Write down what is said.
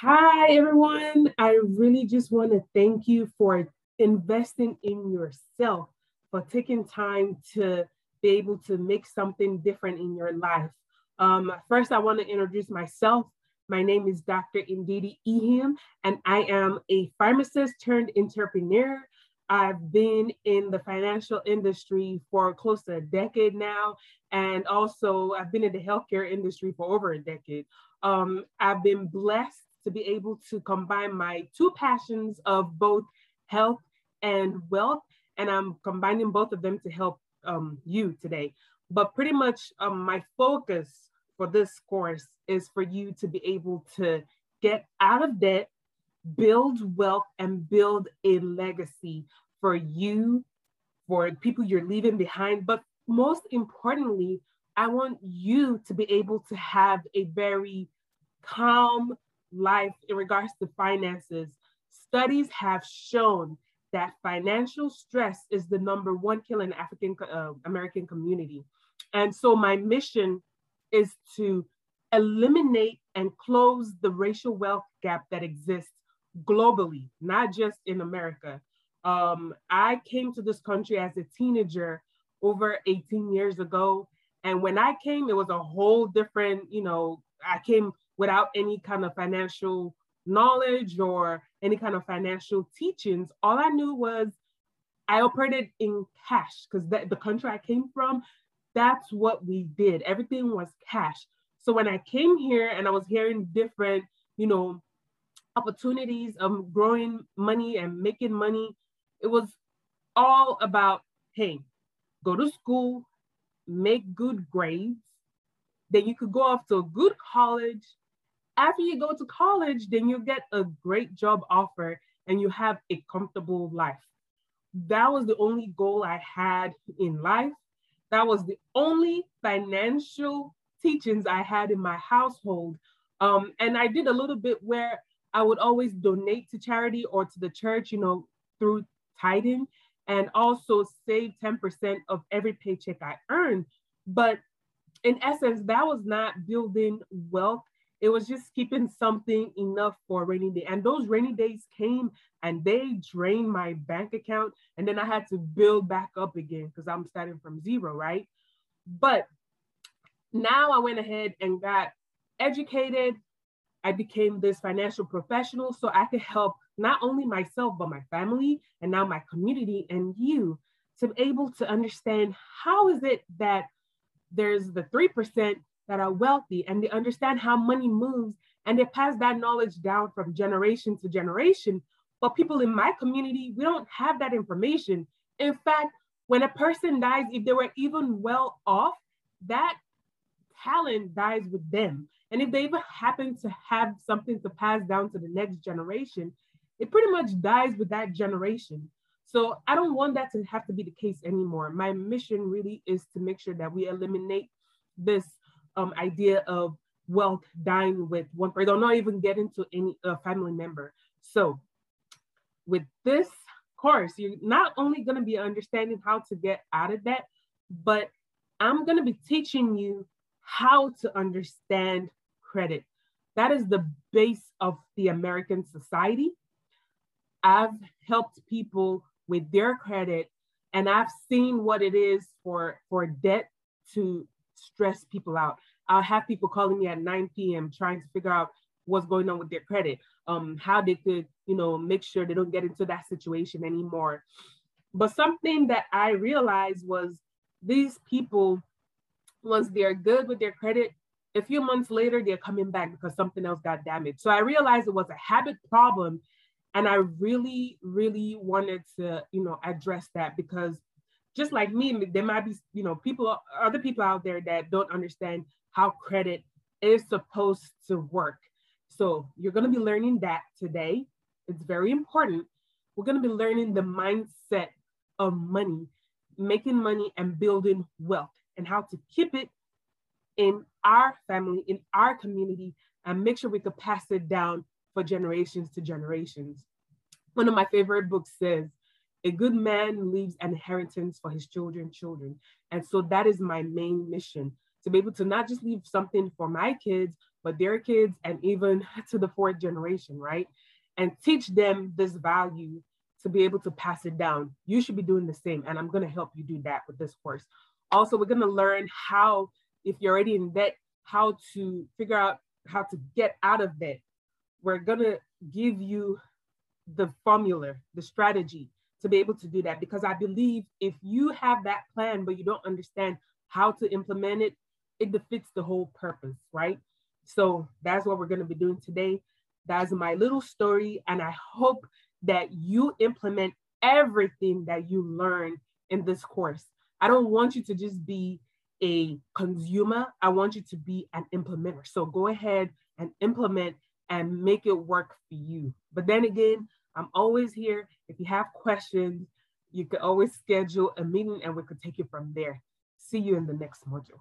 Hi, everyone. I really just want to thank you for investing in yourself, for taking time to be able to make something different in your life. Um, first, I want to introduce myself. My name is Dr. Ndidi Ehim, and I am a pharmacist turned entrepreneur. I've been in the financial industry for close to a decade now, and also I've been in the healthcare industry for over a decade. Um, I've been blessed to be able to combine my two passions of both health and wealth, and I'm combining both of them to help um, you today. But pretty much um, my focus for this course is for you to be able to get out of debt, build wealth, and build a legacy for you, for people you're leaving behind. But most importantly, I want you to be able to have a very calm life in regards to finances. Studies have shown that financial stress is the number one killer in African uh, American community. And so my mission is to eliminate and close the racial wealth gap that exists globally, not just in America. Um, I came to this country as a teenager over 18 years ago. And when I came, it was a whole different, you know, I came without any kind of financial knowledge or any kind of financial teachings. All I knew was I operated in cash because the country I came from, that's what we did. Everything was cash. So when I came here and I was hearing different, you know, opportunities of growing money and making money, it was all about, hey, go to school, make good grades, then you could go off to a good college. After you go to college, then you get a great job offer and you have a comfortable life. That was the only goal I had in life. That was the only financial teachings I had in my household. Um, and I did a little bit where I would always donate to charity or to the church, you know, through tithing and also save 10% of every paycheck I earned. But in essence, that was not building wealth. It was just keeping something enough for a rainy day. And those rainy days came and they drained my bank account. And then I had to build back up again because I'm starting from zero, right? But now I went ahead and got educated. I became this financial professional so I could help not only myself, but my family and now my community and you to be able to understand how is it that there's the 3% that are wealthy and they understand how money moves and they pass that knowledge down from generation to generation. But people in my community, we don't have that information. In fact, when a person dies, if they were even well off, that talent dies with them. And if they even happen to have something to pass down to the next generation, it pretty much dies with that generation. So I don't want that to have to be the case anymore. My mission really is to make sure that we eliminate this um, idea of wealth dying with one person, or not even get into any uh, family member. So with this course, you're not only going to be understanding how to get out of that, but I'm going to be teaching you how to understand credit. That is the base of the American society. I've helped people with their credit and I've seen what it is for, for debt to stress people out. I'll have people calling me at 9 p.m. trying to figure out what's going on with their credit, um, how they could, you know, make sure they don't get into that situation anymore. But something that I realized was these people, once they're good with their credit, a few months later, they're coming back because something else got damaged. So I realized it was a habit problem and I really, really wanted to, you know, address that because just like me, there might be, you know, people, other people out there that don't understand how credit is supposed to work. So you're going to be learning that today. It's very important. We're going to be learning the mindset of money, making money and building wealth and how to keep it in our family, in our community, and make sure we could pass it down for generations to generations. One of my favorite books says, a good man leaves an inheritance for his children children and so that is my main mission to be able to not just leave something for my kids, but their kids and even to the fourth generation, right? And teach them this value to be able to pass it down. You should be doing the same. And I'm going to help you do that with this course. Also, we're going to learn how, if you're already in debt, how to figure out how to get out of debt. We're to give you the formula, the strategy to be able to do that. Because I believe if you have that plan, but you don't understand how to implement it, it defeats the whole purpose, right? So that's what we're to be doing today. That's my little story. And I hope that you implement everything that you learn in this course. I don't want you to just be a consumer. I want you to be an implementer. So go ahead and implement and make it work for you. But then again, I'm always here. If you have questions, you can always schedule a meeting and we could take it from there. See you in the next module.